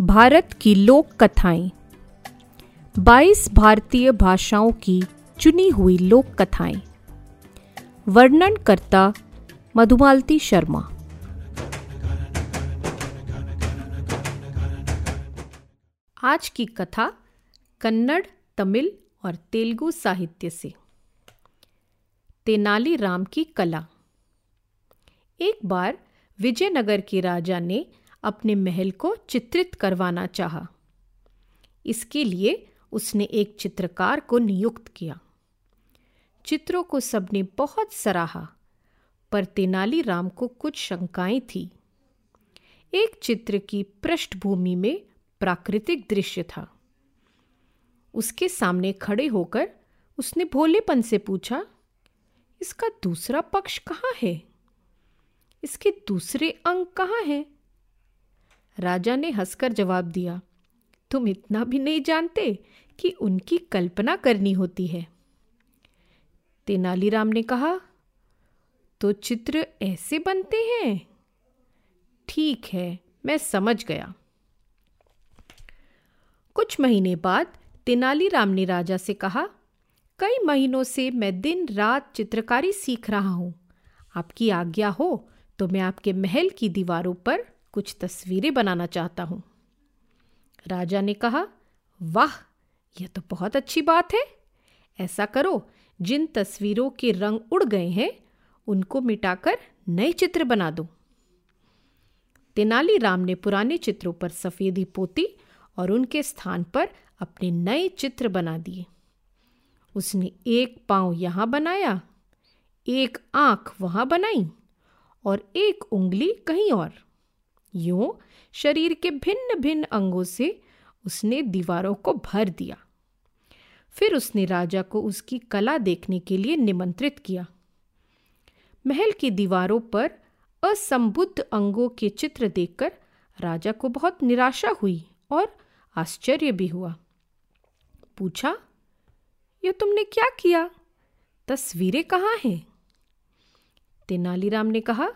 भारत की लोक कथाएँ। 22 भारतीय भाषाओं की चुनी हुई लोक कथाएँ। वर्णन करता मधुमालती शर्मा। आज की कथा कन्नड़, तमिल और तेलुगु साहित्य से। तेनाली राम की कला। एक बार विजयनगर के राजा ने अपने महल को चित्रित करवाना चाहा। इसके लिए उसने एक चित्रकार को नियुक्त किया। चित्रों को सबने बहुत सराहा, पर तेनालीराम को कुछ शंकाएँ थी। एक चित्र की पृष्ठभूमि में प्राकृतिक दृश्य था। उसके सामने खड़े होकर उसने भोलेपन से पूछा, इसका दूसरा पक्ष कहाँ है? इसके दूसरे अंग कहाँ हैं? राजा ने हंसकर जवाब दिया, तुम इतना भी नहीं जानते कि उनकी कल्पना करनी होती है? तेनालीराम ने कहा तो चित्र ऐसे बनते हैं? ठीक है, मैं समझ गया. कुछ महीने बाद तेनालीराम ने राजा से कहा, कई महीनों से मैं दिन रात चित्रकारी सीख रहा हूँ। आपकी आज्ञा हो तो मैं आपके महल की दीवारों पर कुछ तस्वीरें बनाना चाहता हूँ। राजा ने कहा, वाह, यह तो बहुत अच्छी बात है। ऐसा करो, जिन तस्वीरों के रंग उड़ गए हैं, उनको मिटाकर नए चित्र बना दो। तेनालीराम ने पुराने चित्रों पर सफ़ेदी पोती और उनके स्थान पर अपने नए चित्र बना दिए। उसने एक पाँव यहाँ बनाया, एक आँख वहाँ बनाई और एक उंगली कहीं और। यूँ शरीर के भिन्न भिन्न अंगों से उसने दीवारों को भर दिया। फिर उसने राजा को उसकी कला देखने के लिए निमंत्रित किया। महल की दीवारों पर असंबुद्ध अंगों के चित्र देखकर राजा को बहुत निराशा हुई और आश्चर्य भी हुआ। पूछा यह तुमने क्या किया? तस्वीरें कहाँ हैं? तेनालीराम ने कहा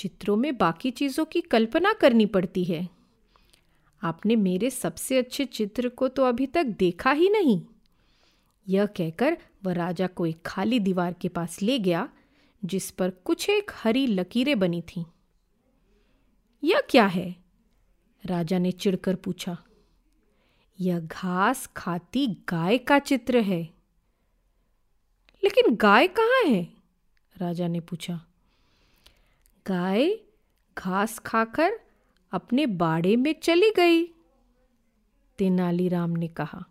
चित्रों में बाकी चीज़ों की कल्पना करनी पड़ती है। आपने मेरे सबसे अच्छे चित्र को तो अभी तक देखा ही नहीं। यह कहकर वह राजा को एक खाली दीवार के पास ले गया, जिस पर कुछ एक हरी लकीरें बनी थीं। यह क्या है? राजा ने चिढ़कर पूछा। यह घास खाती गाय का चित्र है। लेकिन गाय कहाँ है? राजा ने पूछा। गाय घास खाकर अपने बाड़े में चली गई। तेनालीराम ने कहा